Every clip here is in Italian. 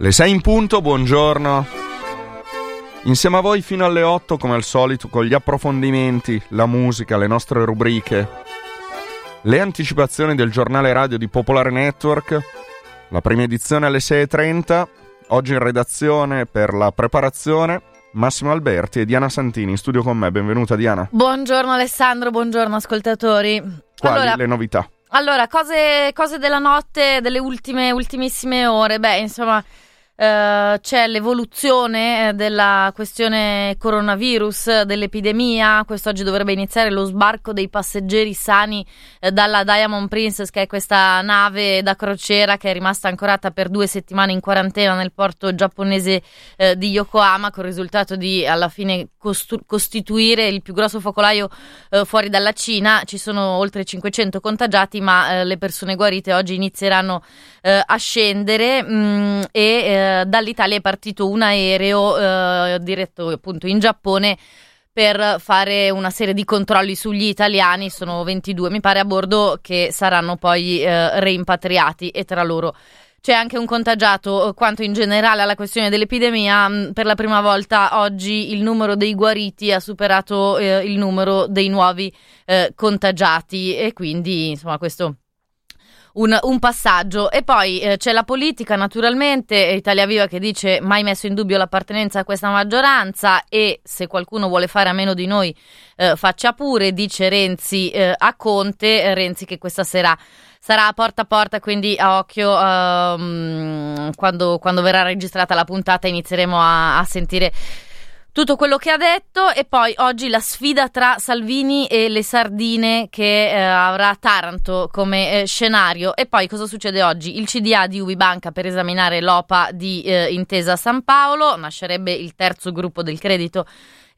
Le 6 in punto, buongiorno. Insieme a voi fino alle 8 come al solito con gli approfondimenti, la musica, le nostre rubriche, le anticipazioni del giornale radio di Popolare Network, la prima edizione alle 6.30, oggi in redazione per la preparazione Massimo Alberti e Diana Santini in studio con me. Benvenuta Diana. Buongiorno Alessandro, buongiorno ascoltatori. Quali allora, le novità? Allora, cose, cose della notte, delle ultime, ultimissime ore. Beh, insomma, Uh, c'è l'evoluzione eh, della questione coronavirus, dell'epidemia. Quest'oggi dovrebbe iniziare lo sbarco dei passeggeri sani uh, dalla Diamond Princess, che è questa nave da crociera che è rimasta ancorata per due settimane in quarantena nel porto giapponese uh, di Yokohama, con il risultato di alla fine costu- costituire il più grosso focolaio fuori dalla Cina. Ci sono oltre 500 contagiati, ma le persone guarite oggi inizieranno a scendere mh, mm, e dall'Italia è partito un aereo eh, diretto appunto in Giappone per fare una serie di controlli sugli italiani, sono 22 mi pare a bordo che saranno poi eh, reimpatriati e tra loro c'è anche un contagiato. Quanto in generale alla questione dell'epidemia, mm, per la prima volta oggi il numero dei guariti ha superato eh, il numero dei nuovi eh, contagiati e quindi insomma questo un, un passaggio. E poi eh, c'è la politica, naturalmente, Italia Viva che dice mai messo in dubbio l'appartenenza a questa maggioranza e se qualcuno vuole fare a meno di noi eh, faccia pure, dice Renzi eh, a Conte, Renzi che questa sera sarà porta a porta, quindi a occhio um, quando, quando, verrà registrata la puntata inizieremo a, a sentire tutto quello che ha detto e poi oggi la sfida tra Salvini e le sardine che eh, avrà Taranto come eh, scenario e poi cosa succede oggi? Il CDA di Ubibanca per esaminare l'OPA di eh, Intesa San Paolo, nascerebbe il terzo gruppo del credito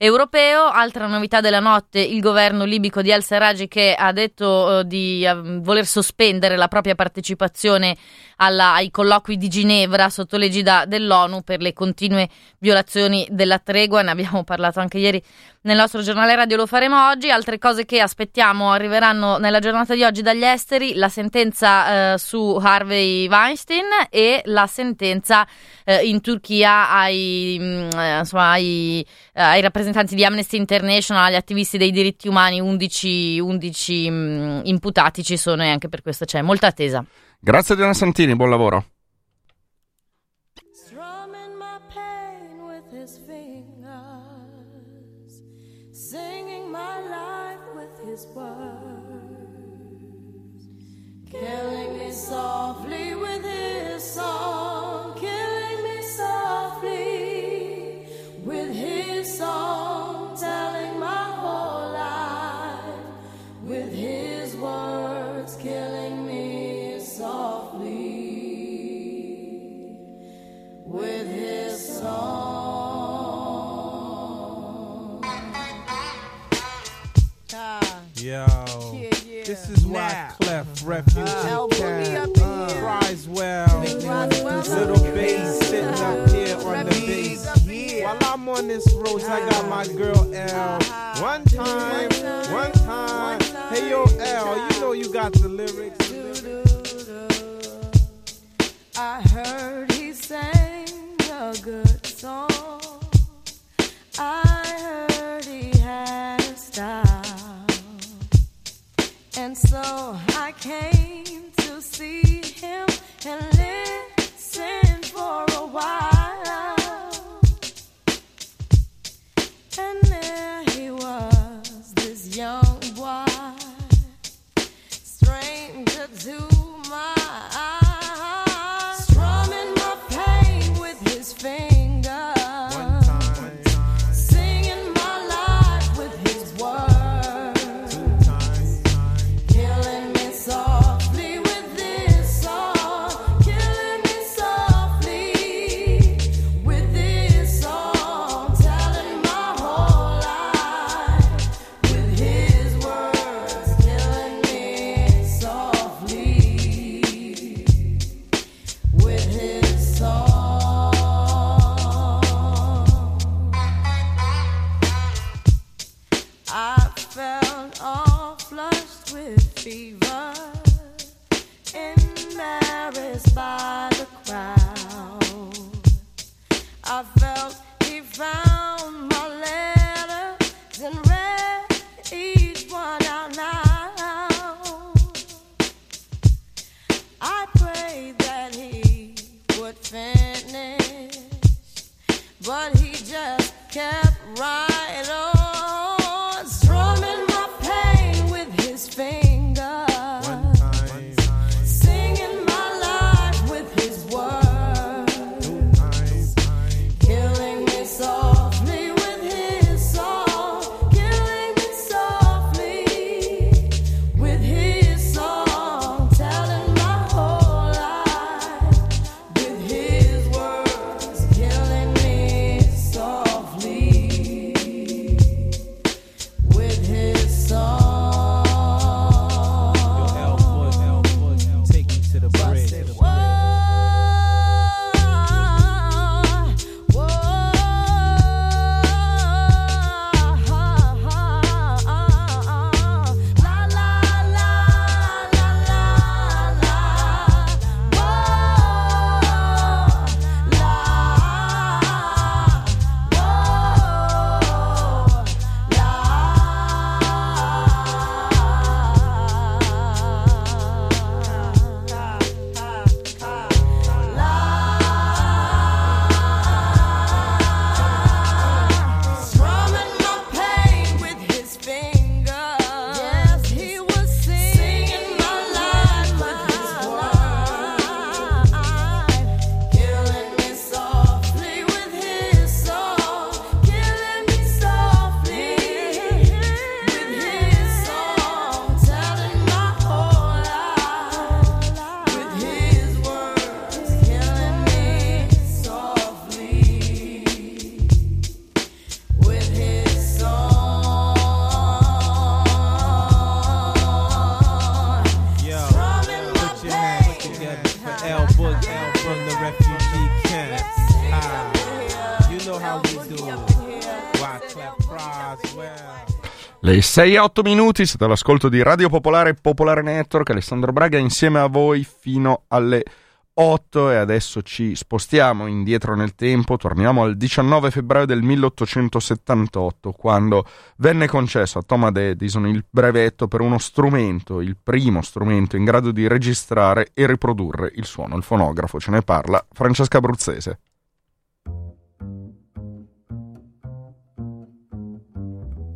europeo. Altra novità della notte, il governo libico di al-Serraj che ha detto uh, di uh, voler sospendere la propria partecipazione alla, ai colloqui di Ginevra sotto l'egida dell'ONU per le continue violazioni della tregua. Ne abbiamo parlato anche ieri nel nostro giornale radio, lo faremo oggi. Altre cose che aspettiamo arriveranno nella giornata di oggi dagli esteri, la sentenza uh, su Harvey Weinstein e la sentenza in Turchia ai, mm, insomma, ai, ai rappresentanti rappresentanti di Amnesty International, agli attivisti dei diritti umani, 11, 11 mh, imputati ci sono e anche per questo c'è molta attesa. Grazie Diana Santini, buon lavoro. Yo, yeah, yeah. this is why Clef Refuge uh, Cat, cries well. Little bass sitting up here on the bass. While I'm on this road, I got my girl L. One time, one time. Hey yo, L, you know you got the lyrics. I heard he sang a good song. I heard he had a style. And so I came to see him and listen for a while. fever, embarrassed by the crowd. I felt he found my letters and read each one out loud. I prayed that he would finish, but he just kept right on. Le 6 e 8 minuti, siete all'ascolto di Radio Popolare Popolare Network, Alessandro Braga insieme a voi fino alle 8 e adesso ci spostiamo indietro nel tempo, torniamo al 19 febbraio del 1878 quando venne concesso a Thomas Edison il brevetto per uno strumento, il primo strumento in grado di registrare e riprodurre il suono, il fonografo, ce ne parla Francesca Abruzzese.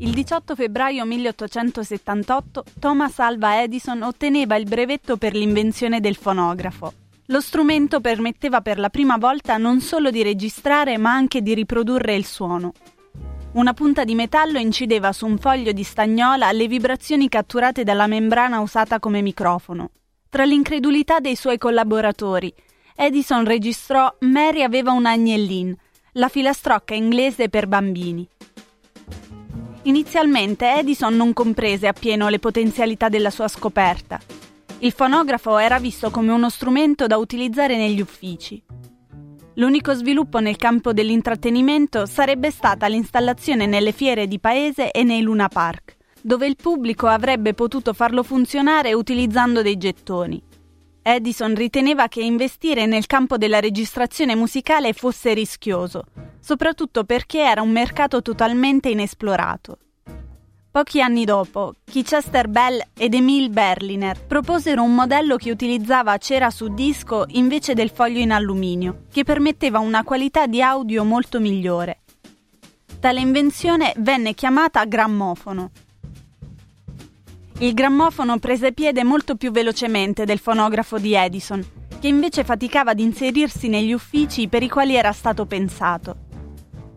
Il 18 febbraio 1878 Thomas Alva Edison otteneva il brevetto per l'invenzione del fonografo. Lo strumento permetteva per la prima volta non solo di registrare ma anche di riprodurre il suono. Una punta di metallo incideva su un foglio di stagnola le vibrazioni catturate dalla membrana usata come microfono. Tra l'incredulità dei suoi collaboratori, Edison registrò Mary aveva un agnellin, la filastrocca inglese per bambini. Inizialmente Edison non comprese appieno le potenzialità della sua scoperta. Il fonografo era visto come uno strumento da utilizzare negli uffici. L'unico sviluppo nel campo dell'intrattenimento sarebbe stata l'installazione nelle fiere di paese e nei Luna Park, dove il pubblico avrebbe potuto farlo funzionare utilizzando dei gettoni. Edison riteneva che investire nel campo della registrazione musicale fosse rischioso, soprattutto perché era un mercato totalmente inesplorato. Pochi anni dopo, Chichester Bell ed Emile Berliner proposero un modello che utilizzava cera su disco invece del foglio in alluminio, che permetteva una qualità di audio molto migliore. Tale invenzione venne chiamata grammofono. Il grammofono prese piede molto più velocemente del fonografo di Edison, che invece faticava ad inserirsi negli uffici per i quali era stato pensato.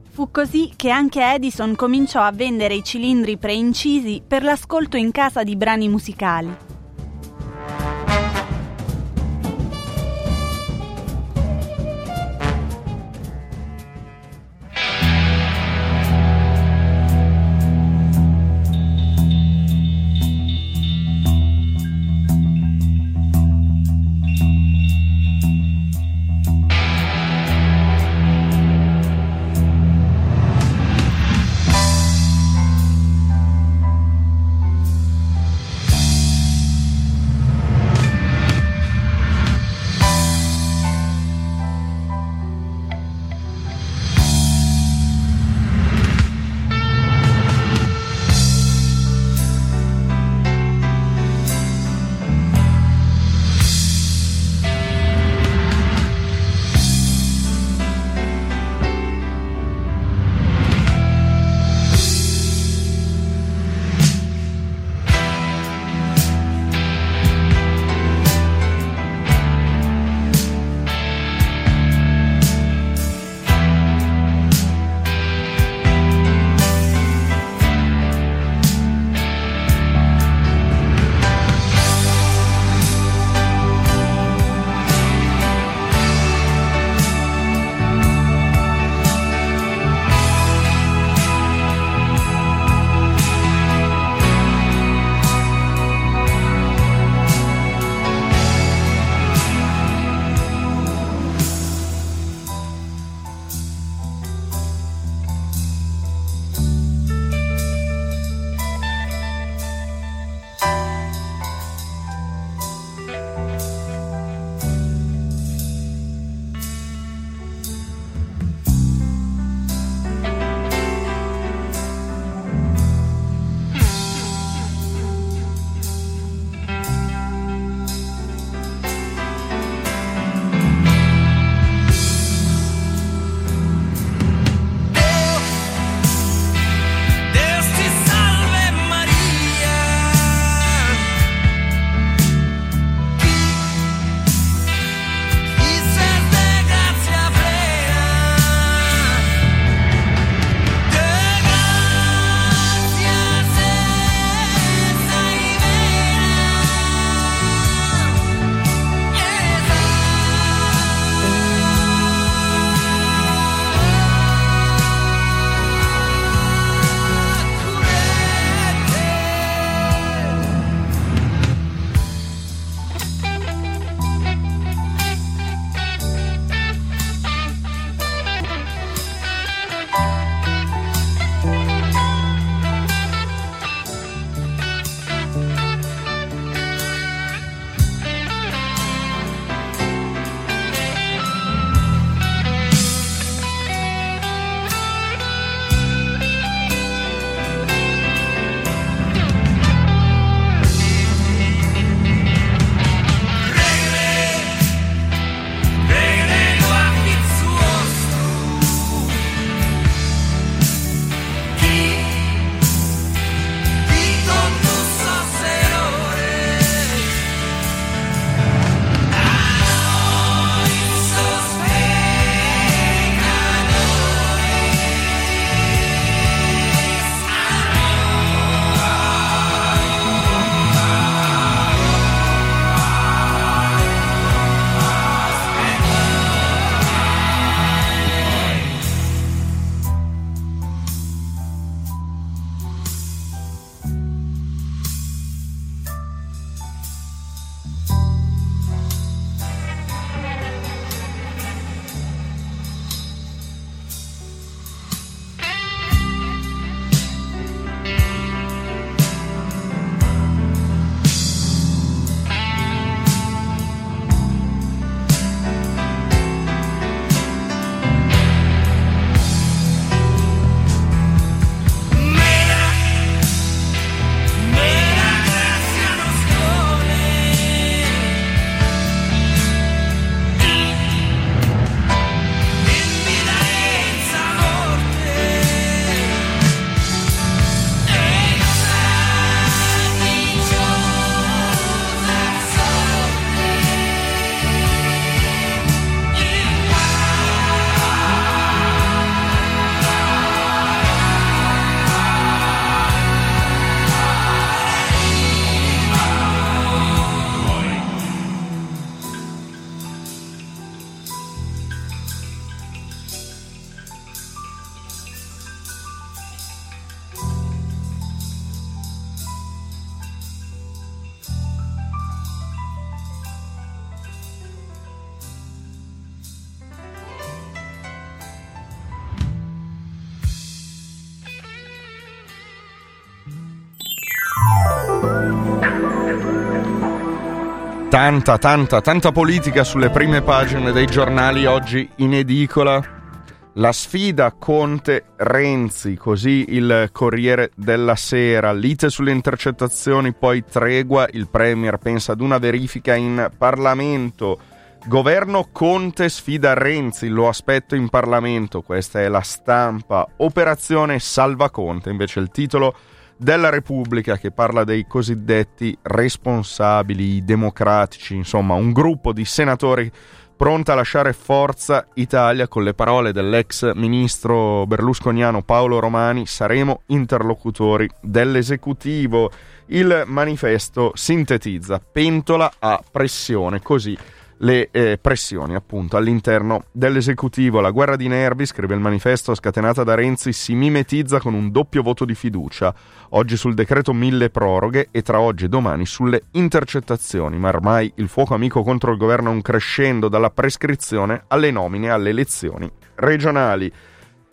Fu così che anche Edison cominciò a vendere i cilindri preincisi per l'ascolto in casa di brani musicali. Tanta, tanta, tanta politica sulle prime pagine dei giornali oggi in edicola. La sfida Conte-Renzi, così il Corriere della Sera. Lite sulle intercettazioni, poi tregua. Il Premier pensa ad una verifica in Parlamento. Governo Conte sfida Renzi, lo aspetto in Parlamento. Questa è la stampa. Operazione Salva Conte, invece il titolo della Repubblica che parla dei cosiddetti responsabili democratici, insomma un gruppo di senatori pronta a lasciare Forza Italia con le parole dell'ex ministro berlusconiano Paolo Romani, saremo interlocutori dell'esecutivo. Il manifesto sintetizza pentola a pressione, così le eh, pressioni appunto all'interno dell'esecutivo. La guerra di nervi, scrive il manifesto scatenata da Renzi, si mimetizza con un doppio voto di fiducia, oggi sul decreto mille proroghe e tra oggi e domani sulle intercettazioni, ma ormai il fuoco amico contro il governo è un crescendo dalla prescrizione alle nomine alle elezioni regionali.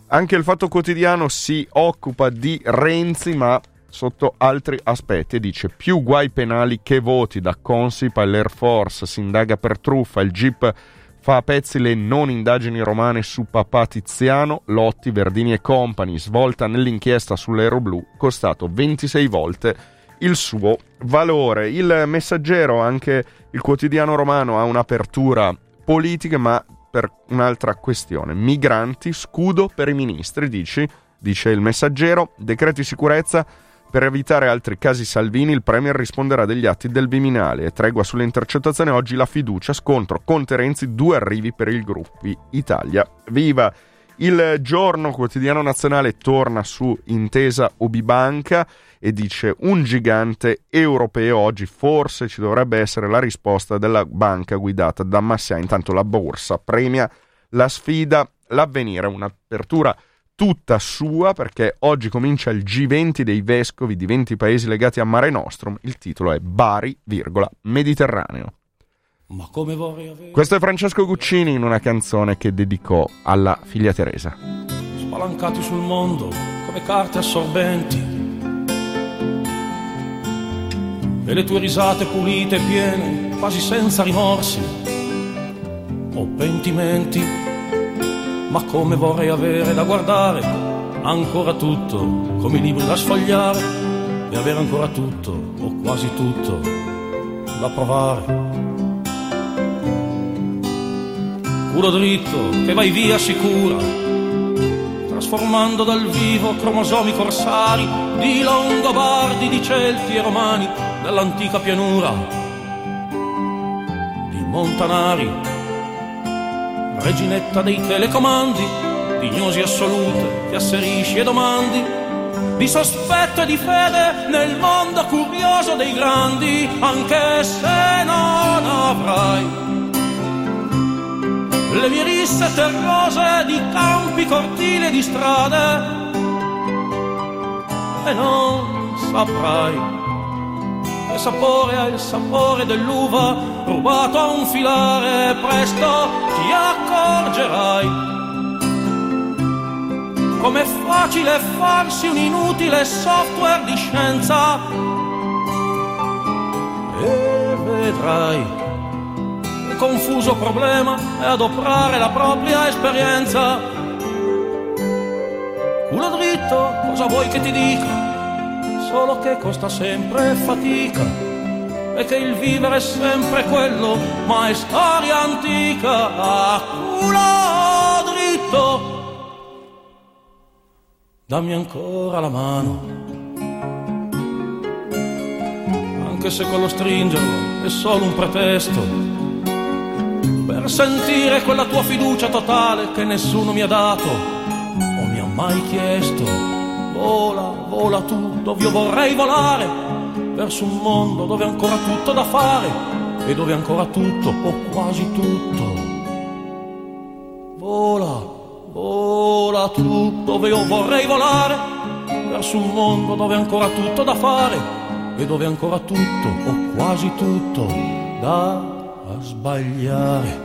Anche il Fatto Quotidiano si occupa di Renzi, ma sotto altri aspetti e dice più guai penali che voti da Consip all'Air Force, si indaga per truffa, il GIP fa a pezzi le non indagini romane su papà Tiziano, Lotti, Verdini e Company, svolta nell'inchiesta sull'Aero Blu, costato 26 volte il suo valore. Il messaggero, anche il quotidiano romano, ha un'apertura politica, ma per un'altra questione. Migranti, scudo per i ministri, dici? Dice il messaggero, decreti sicurezza per evitare altri casi Salvini, il Premier risponderà degli atti del Viminale tregua sulle intercettazioni. Oggi la fiducia, scontro Conte Renzi, due arrivi per il gruppo Italia Viva. Il giorno quotidiano nazionale torna su Intesa Ubibanca e dice un gigante europeo oggi forse ci dovrebbe essere la risposta della banca guidata da Massia. Intanto la borsa premia la sfida, l'avvenire, un'apertura tutta sua perché oggi comincia il G20 dei vescovi di 20 paesi legati a Mare Nostrum. Il titolo è Bari, virgola, Mediterraneo. Ma come vorrei avere... Questo è Francesco Guccini in una canzone che dedicò alla figlia Teresa. Spalancati sul mondo come carte assorbenti. E le tue risate pulite e piene, quasi senza rimorsi o pentimenti ma come vorrei avere da guardare ancora tutto, come i libri da sfogliare e avere ancora tutto, o quasi tutto, da provare. Culo dritto che vai via sicura, trasformando dal vivo cromosomi corsari di longobardi, di celti e romani dell'antica pianura, di montanari reginetta dei telecomandi, di gnosi assolute che asserisci e domandi, di sospetto e di fede nel mondo curioso dei grandi, anche se non avrai le mie risse terrose di campi, cortili e di strade, e non saprai sapore ha il sapore dell'uva rubato a un filare, presto ti accorgerai. Com'è facile farsi un inutile software di scienza e vedrai il confuso problema è adoprare la propria esperienza. Culo dritto, cosa vuoi che ti dica? Solo che costa sempre fatica e che il vivere è sempre quello, ma è storia antica, a culo dritto. Dammi ancora la mano, anche se quello stringerlo è solo un pretesto, per sentire quella tua fiducia totale che nessuno mi ha dato o mi ha mai chiesto Vola, vola tu dove io vorrei volare, verso un mondo dove ancora tutto da fare e dove ancora tutto o quasi tutto. Vola, vola tu dove io vorrei volare, verso un mondo dove ancora tutto da fare e dove ancora tutto o quasi tutto da sbagliare.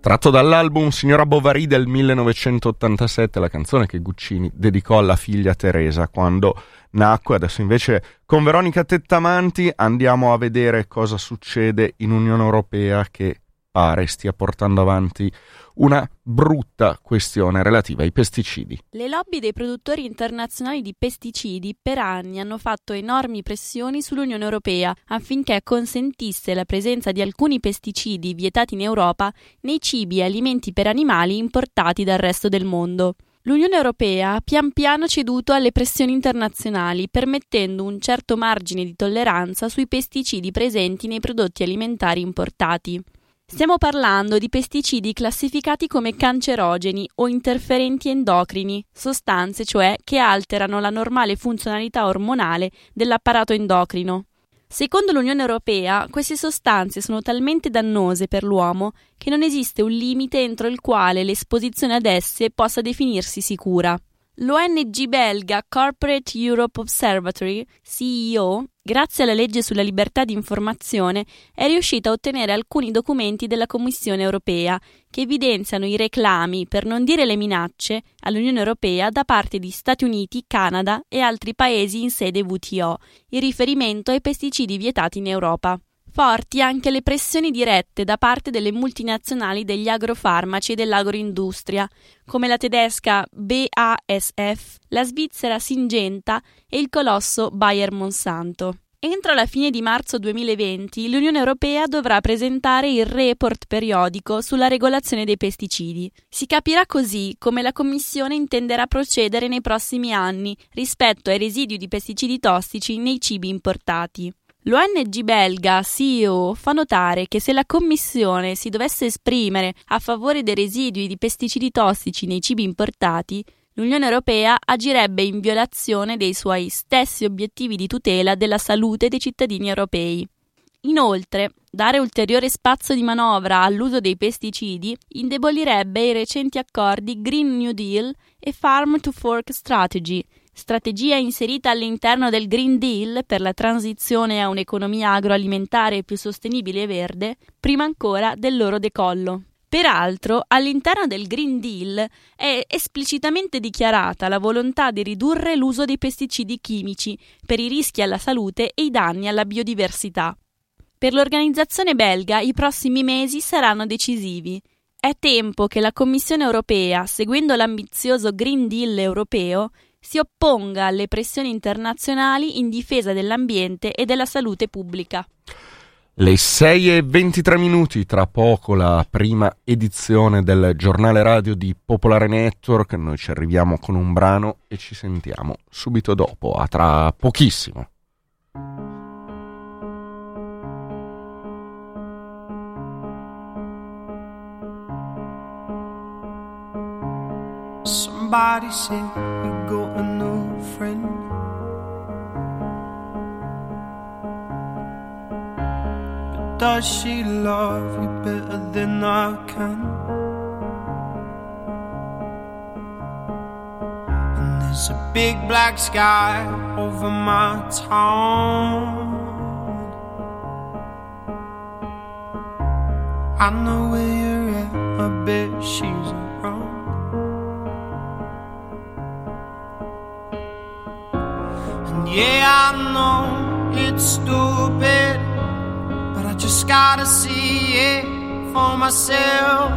Tratto dall'album Signora Bovary del 1987, la canzone che Guccini dedicò alla figlia Teresa quando nacque. Adesso invece con Veronica Tettamanti andiamo a vedere cosa succede in Unione Europea che pare stia portando avanti una brutta questione relativa ai pesticidi. Le lobby dei produttori internazionali di pesticidi per anni hanno fatto enormi pressioni sull'Unione Europea affinché consentisse la presenza di alcuni pesticidi vietati in Europa nei cibi e alimenti per animali importati dal resto del mondo. L'Unione Europea ha pian piano ceduto alle pressioni internazionali, permettendo un certo margine di tolleranza sui pesticidi presenti nei prodotti alimentari importati. Stiamo parlando di pesticidi classificati come cancerogeni o interferenti endocrini, sostanze cioè che alterano la normale funzionalità ormonale dell'apparato endocrino. Secondo l'Unione Europea, queste sostanze sono talmente dannose per l'uomo che non esiste un limite entro il quale l'esposizione ad esse possa definirsi sicura. L'ONG belga Corporate Europe Observatory, CEO, grazie alla legge sulla libertà di informazione, è riuscita a ottenere alcuni documenti della Commissione europea che evidenziano i reclami, per non dire le minacce, all'Unione europea da parte di Stati Uniti, Canada e altri paesi in sede WTO, in riferimento ai pesticidi vietati in Europa. Forti anche le pressioni dirette da parte delle multinazionali degli agrofarmaci e dell'agroindustria, come la tedesca BASF, la svizzera Syngenta e il colosso Bayer Monsanto. Entro la fine di marzo 2020 l'Unione Europea dovrà presentare il report periodico sulla regolazione dei pesticidi. Si capirà così come la Commissione intenderà procedere nei prossimi anni rispetto ai residui di pesticidi tossici nei cibi importati. L'ONG belga CEO fa notare che se la Commissione si dovesse esprimere a favore dei residui di pesticidi tossici nei cibi importati, l'Unione Europea agirebbe in violazione dei suoi stessi obiettivi di tutela della salute dei cittadini europei. Inoltre, dare ulteriore spazio di manovra all'uso dei pesticidi indebolirebbe i recenti accordi Green New Deal e Farm to Fork Strategy, strategia inserita all'interno del Green Deal per la transizione a un'economia agroalimentare più sostenibile e verde, prima ancora del loro decollo. Peraltro, all'interno del Green Deal è esplicitamente dichiarata la volontà di ridurre l'uso dei pesticidi chimici per i rischi alla salute e i danni alla biodiversità. Per l'organizzazione belga i prossimi mesi saranno decisivi. È tempo che la Commissione europea, seguendo l'ambizioso Green Deal europeo, si opponga alle pressioni internazionali in difesa dell'ambiente e della salute pubblica. Le 6 e 23 minuti, tra poco la prima edizione del giornale radio di Popolare Network, noi ci arriviamo con un brano e ci sentiamo subito dopo, a tra pochissimo. Somebody said does she love you better than I can? And there's a big black sky over my town. I know where you're at, I bet she's around. And yeah, I know it's stupid, just gotta see it for myself.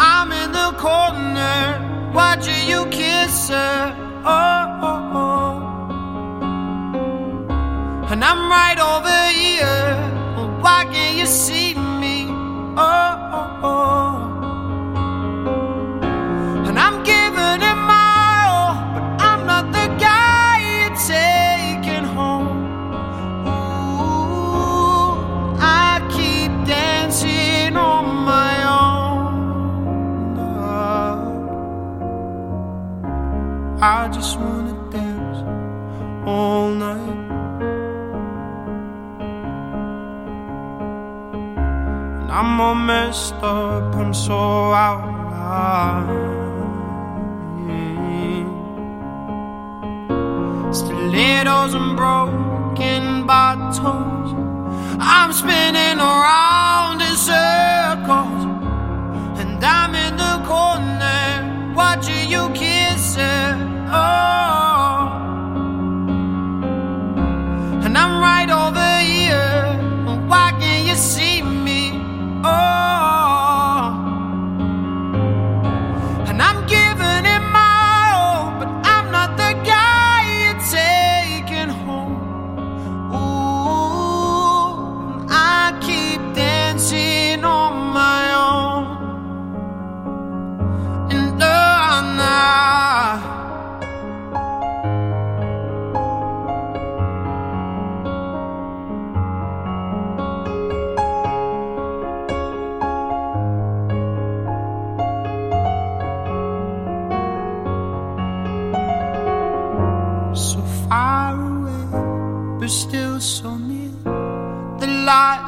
I'm in the corner, watching you kiss her. Oh, oh, oh. And I'm right messed up, I'm so out of line. Stilettos and broken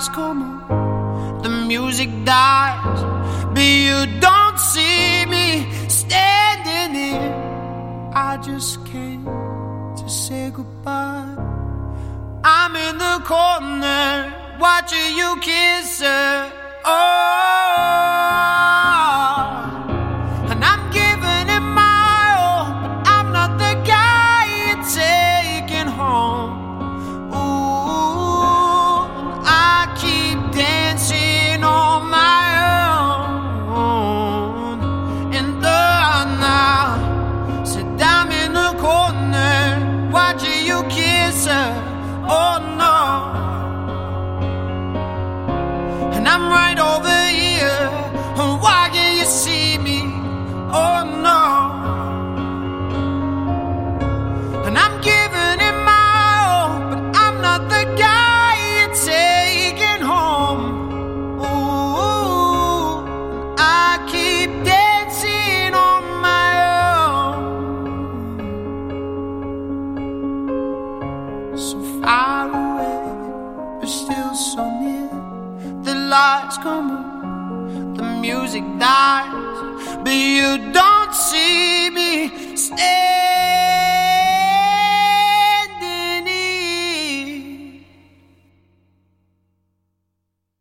come on. The music dies, but you don't see me standing here. I just came to say goodbye. I'm in the corner watching you kiss her. Oh. stars, but you don't.